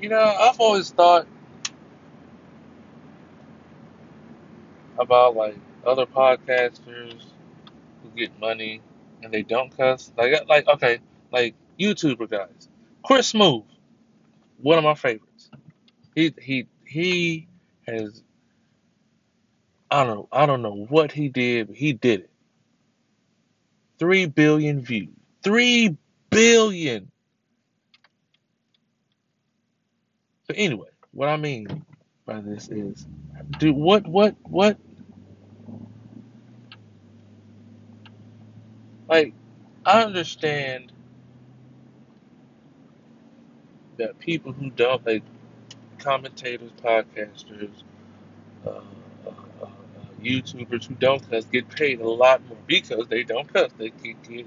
You know, I've always thought about like other podcasters who get money and they don't cuss. Like, like okay, like YouTuber guys. Chris Smoove, one of my favorites. He he he has I don't know I don't know what he did, but he did it. Three billion views. Three billion. So anyway, what I mean by this is, do what what what like I understand that people who don't like commentators, podcasters, uh, uh, uh, YouTubers who don't cuss get paid a lot more because they don't cuss. They can get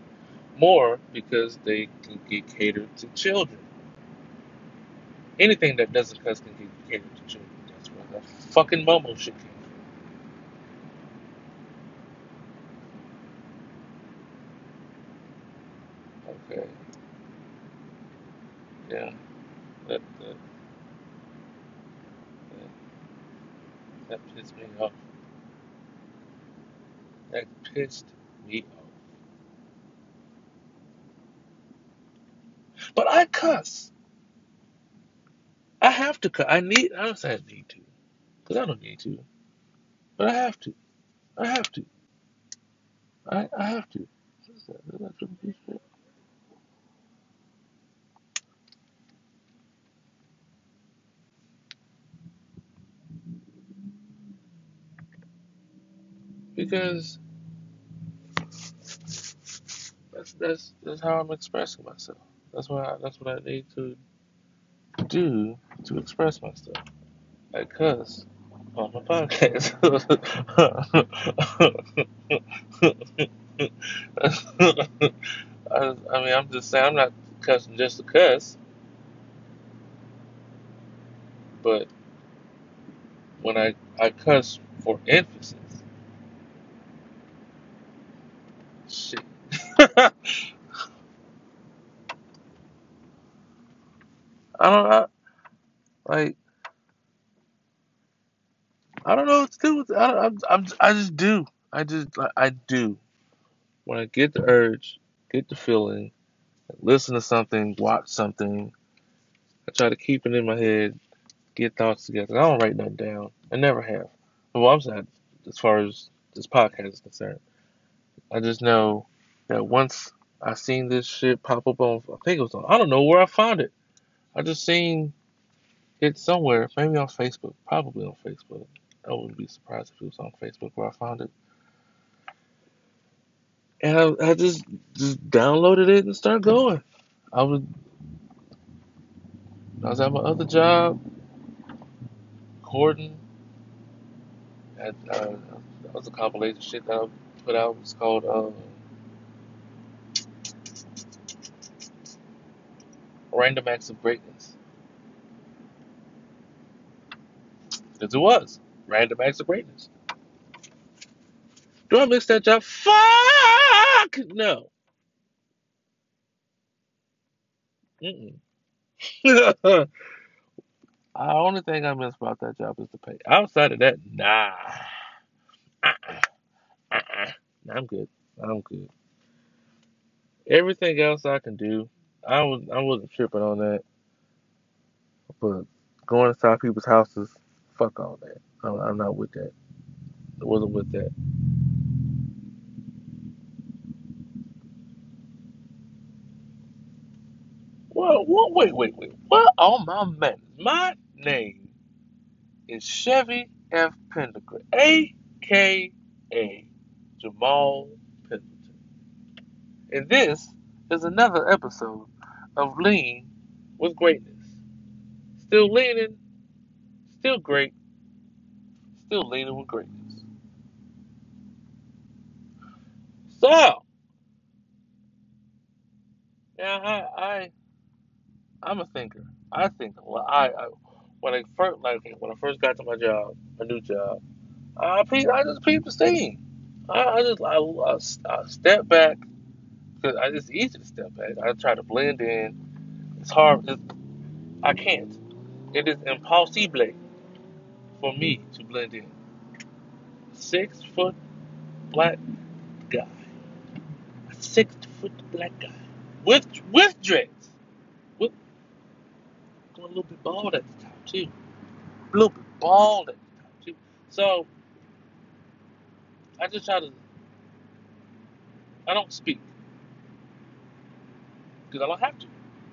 more because they can get catered to children. Anything that doesn't cuss can get catered to children. That's where the fucking Momo shit came from. Okay, yeah, that that that, that pissed me off. That pissed me off. But I cuss. To cuss. I need. I don't say I need to, because I don't need to. But I have to. I have to. I I have to. Because that's that's that's how I'm expressing myself. That's I, that's what I need to do to express myself. I cuss on my podcast. I, I mean, I'm just saying I'm not cussing just to cuss, but when I I cuss for emphasis, shit. I don't know. Like I don't know what to do with it. I I'm, I'm I just do. I just I, I do. When I get the urge, get the feeling, listen to something, watch something, I try to keep it in my head, get thoughts together. I don't write nothing down. I never have. Well, I'm saying as far as this podcast is concerned, I just know that once I seen this shit pop up on, I think it was on, I don't know where I found it. I just seen it somewhere, maybe on Facebook, probably on Facebook. I wouldn't be surprised if it was on Facebook where I found it. And I, I just just downloaded it and started going. I was I was at my other job, recording. Uh, that was a compilation shit that I put out. It's called uh, Random Acts of Greatness. Because it was Random Acts of Greatness. Do I miss that job? Fuck no. Mm-mm. the only thing I miss about that job is the pay. Outside of that, nah. Uh-uh. Uh-uh. I'm good. I'm good. Everything else I can do, I was I wasn't tripping on that. But going inside people's houses, fuck all that. I'm, I'm not with that. I wasn't with that. Well, what? Wait, wait, wait. What? Oh my man, my name is Chevy F. Pendleton, aka Jamal Pendleton, and this is another episode of Lean with Greatness. Still leaning, still great, still leaning with greatness. So, yeah, I, I, I'm a thinker. I think lot. I, I when I first like when I first got to my job, my new job, I pe- I just peeped the scene. I, I just I, I, I step back because it's easy to step back. I try to blend in. It's hard. It's, I can't. It is impossible for me to blend in. Six foot black guy. A six foot black guy. With with dreads. With going a little bit bald at the top too. A little bit bald at the top too. So I just try to I don't speak because I don't have to.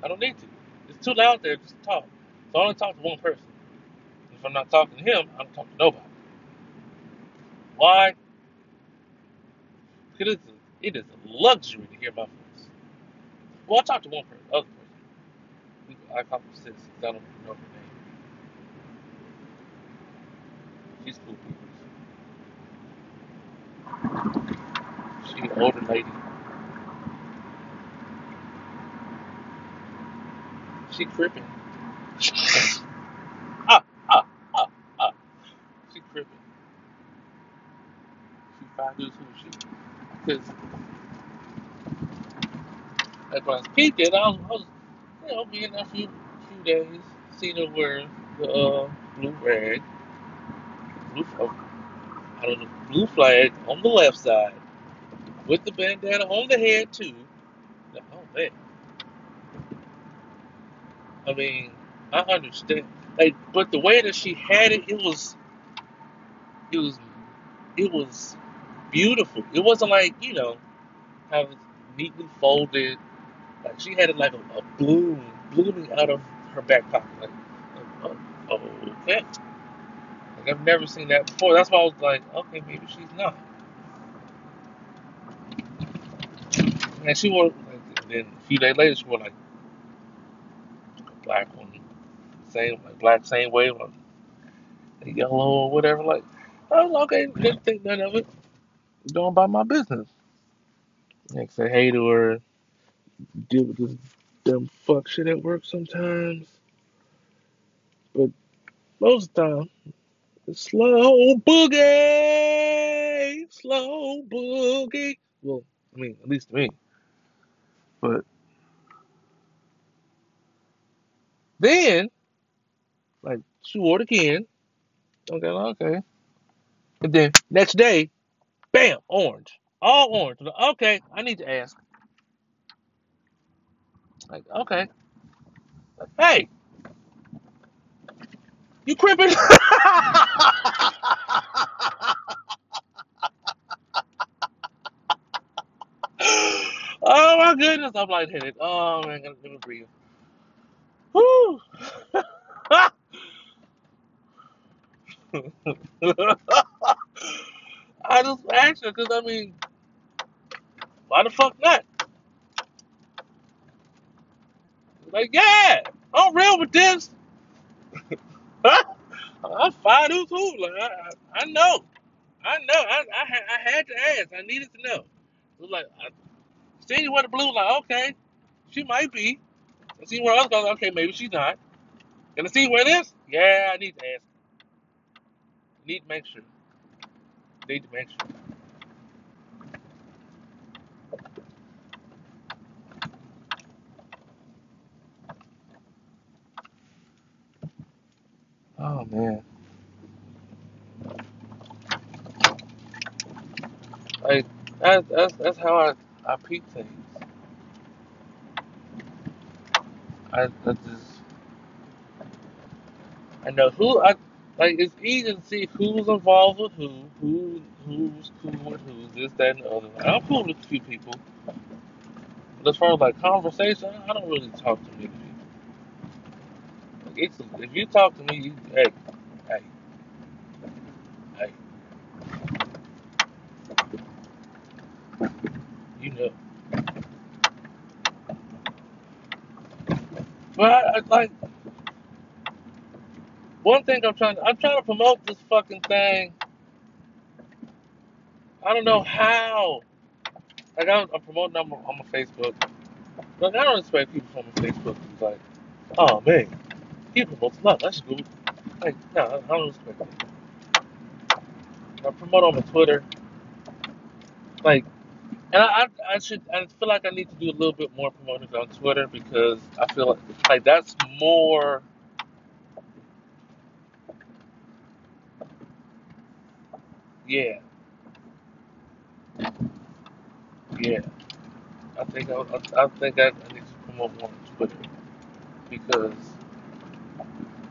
I don't need to. It's too loud there just to talk. So I only talk to one person. If I'm not talking to him, I don't talk to nobody. Why? Because it's a, it is a luxury to hear my voice. Well, I talk to one person, other person. I call sis because I don't even know her name. She's cool people. She an older lady. She crippin'. ah, ah, ah, ah. She crippin'. She years who she. Because like when I was peeping, I was, I was you know, being there a few, few days, seen her wear the uh, blue rag, blue, I don't know, blue flag on the left side, with the bandana on the head too. Like, Oh man, I mean, I understand. Like, but the way that she had it, it was, it was, it was beautiful. It wasn't like you know how neatly folded. Like she had it like a, a bloom blooming out of her back pocket. Like, oh, okay. Like I've never seen that before. That's why I was like, okay, maybe she's not. And she wore, like, then a few days later, she wore like black one, same like black same way, like yellow or whatever. Like, I okay, didn't think none of it. Going about my business. Like say hey to her, deal with this dumb fuck shit at work sometimes. But most of the time, it's slow boogie, slow boogie. Well, I mean, at least to me. But then, like, she wore it again. Okay, okay. And then next day, bam, orange. All orange. Okay, I need to ask. Like, okay. Hey, you crippin'? oh my goodness. I'm lightheaded. Oh man, let me breathe. Whew. I just asked her because I mean, why the fuck not? Like, yeah, I'm real with this. I'm fine who's who. Like, I, I, I know. I know. I, I, had, I had to ask. I needed to know. It was like, I seen you wear the blue. Like, okay, she might be. I see where else goes. Okay, maybe she's not. And I see where it is, Yeah, I need to ask. Need to make sure. Need to make sure. Oh man, like that's that's, that's how I I peep things. I, I just I know who I like. It's easy to see who's involved with who, who who's cool with who, this, that, and the other. Like, I'm cool with a few people, but as far as like conversation, I don't really talk to many people. Like, it's if you talk to me, you, hey, hey, hey, you know. But I, I like one thing I'm trying. To, I'm trying to promote this fucking thing. I don't know how. Like I'm, I'm promoting on my, on my Facebook. Like I don't expect people from my Facebook to be like, oh man, he promotes love. That's good. Like no, I I don't expect that. I promote on my Twitter. Like, and I, I, should I feel like I need to do a little bit more promoting on Twitter because I feel like, like that's more yeah. Yeah. I think I, I, I think I, I need to promote more on Twitter because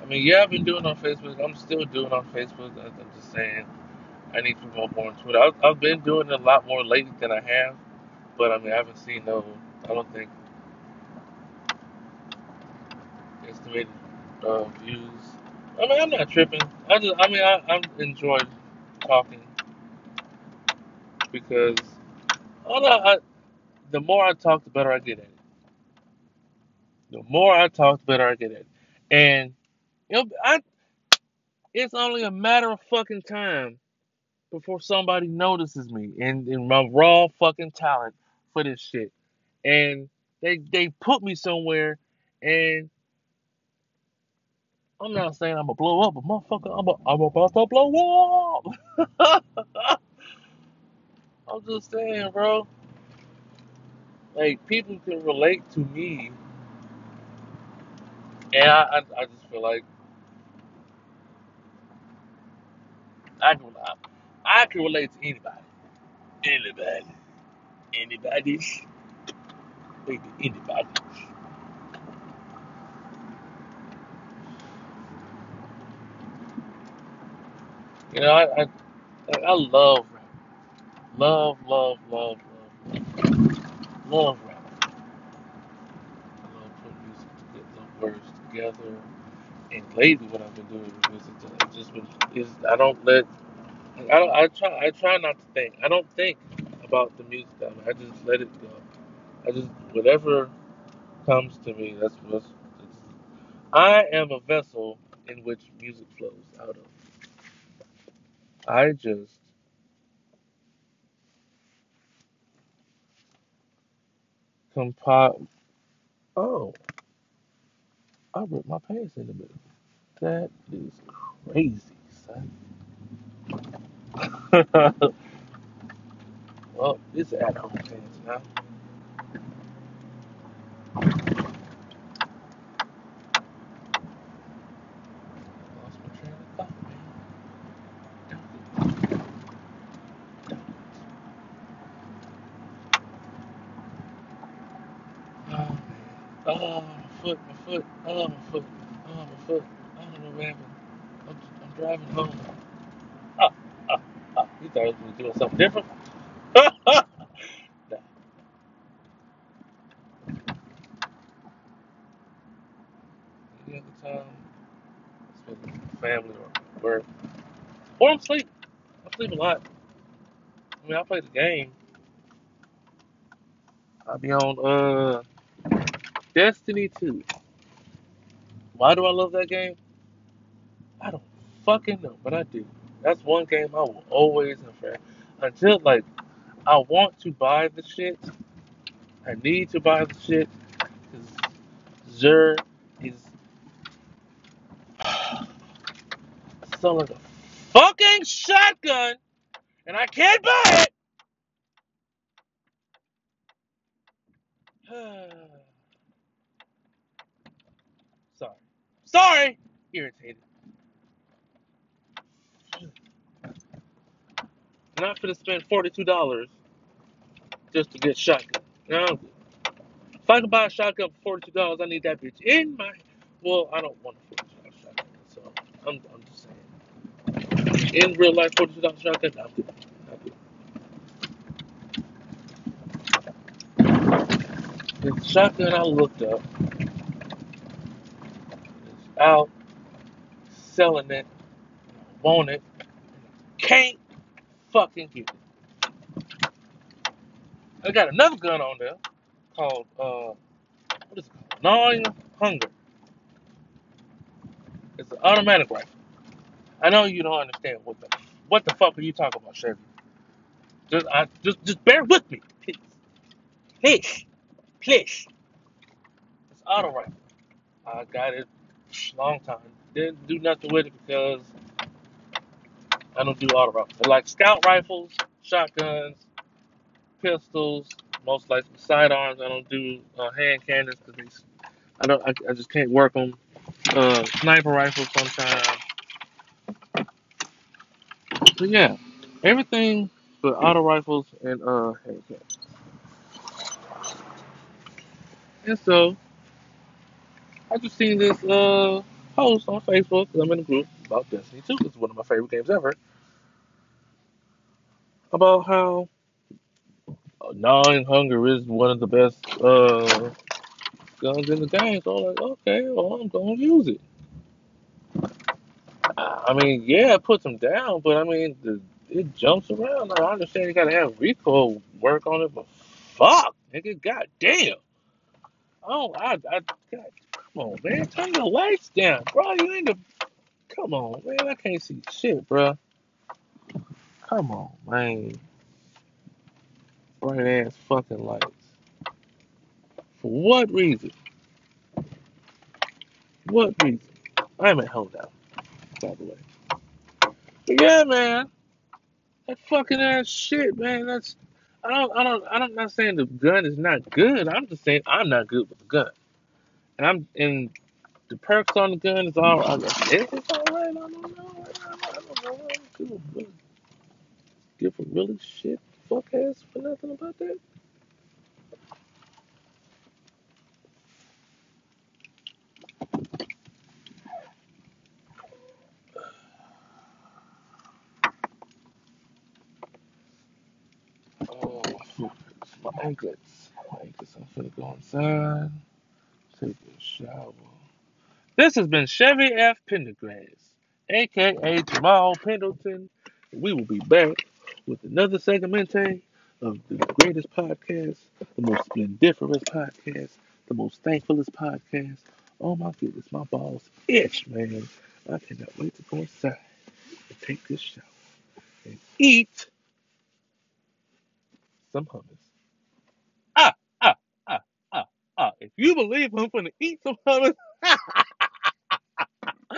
I mean yeah I've been doing it on Facebook. I'm still doing it on Facebook. I'm just saying. I need to promote more on Twitter. I've, I've been doing it a lot more lately than I have, but I mean, I haven't seen no. I don't think estimated uh, views. I mean, I'm not tripping. I just, I mean, I, I enjoy talking because I, don't I, the more I talk, the better I get at it. The more I talk, the better I get at it. And you know, I, it's only a matter of fucking time before somebody notices me and, and my raw fucking talent for this shit. And they they put me somewhere, and I'm not saying I'm gonna blow up, but motherfucker, I'm a, I'm about to blow up. I'm just saying, bro. Like people can relate to me, and I I, I just feel like I can I, I can relate to anybody, anybody, anybody, maybe anybody. You know, I I, I love rap, love love love love love rap. I love putting music to get the words together. And lately, what I've been doing with music, I just been is I don't let I don't, I try I try not to think. I don't think about the music. I, mean, I just let it go. I just whatever comes to me. That's what's. I am a vessel in which music flows out of. I just compile. Oh, I ripped my pants in the middle. That is crazy, son. well, it's at home pants now. Oh, oh, my foot, oh, my foot, oh, my foot. I don't know what happened. I'm, I'm driving home. You thought I was doing something different? any other time, spend with family or work. Or I'm sleeping. I sleep a lot. I mean, I play the game. I be on uh Destiny 2. Why do I love that game? I don't fucking know, but I do. That's one game I will always and. Until like I want to buy the shit. I need to buy the shit Xur is selling a fucking shotgun and I can't buy it. Sorry. Sorry! Irritated. Not gonna spend $42 just to get shotgun. No, if I can buy a shotgun for $42, I need that bitch in my. Well, I don't want a $42 shotgun, so I'm, I'm just saying. In real life, $42 shotgun, I'm good. The shotgun I looked up is out selling it, want it, can't fucking get. I got another gun on there called, uh, what is it called? Gnawing Hunger. It's an automatic rifle. I know you don't understand what the what the fuck are you talking about, Chevy? Just I just just bear with me, please, please, please. It's auto rifle. I got it long time. Didn't do nothing with it because I don't do auto rifles. I like scout rifles, shotguns, pistols, most likely sidearms. I don't do uh, hand cannons because I don't. I, I just can't work them. Uh, sniper rifles sometimes. But yeah. Everything but auto rifles and uh handguns. And so I just seen this uh post on Facebook 'cause I'm in a group about Destiny 2. It's one of my favorite games ever. About how uh, gnawing hunger is one of the best uh guns in the game. So I'm like, okay, well I'm gonna use it. I mean, yeah, it puts them down, but I mean, the, it jumps around. Like, I understand you gotta have recoil work on it, but fuck, nigga, goddamn. Oh, I, I, God, on, man, turn your lights down, bro. You ain't the, come on, man, I can't see shit, bro. Come on, man, bright ass fucking lights. For what reason? What reason? I'm at home now, by the way. But yeah, man. That fucking ass shit, man. That's I don't I don't I'm not saying the gun is not good. I'm just saying I'm not good with the gun. And I'm and the perks on the gun is all it's all right. I don't know. I don't know. Give a really, give a really shit fuck ass for nothing about that. Oh my anklets. My. I'm finna go inside. Shower. This has been Chevy F. Pendergrass, aka Jamal Pendleton. We will be back with another segmente of the greatest podcast, the most splendiferous podcast, the most thankfulest podcast. Oh my goodness, my balls itch, man. I cannot wait to go inside and take this shower and eat some hummus. Ah, ah, ah, ah, ah. If you believe I'm gonna eat some hummus,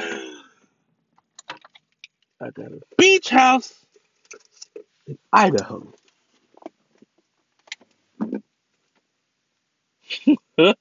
I got a beach house. In Idaho.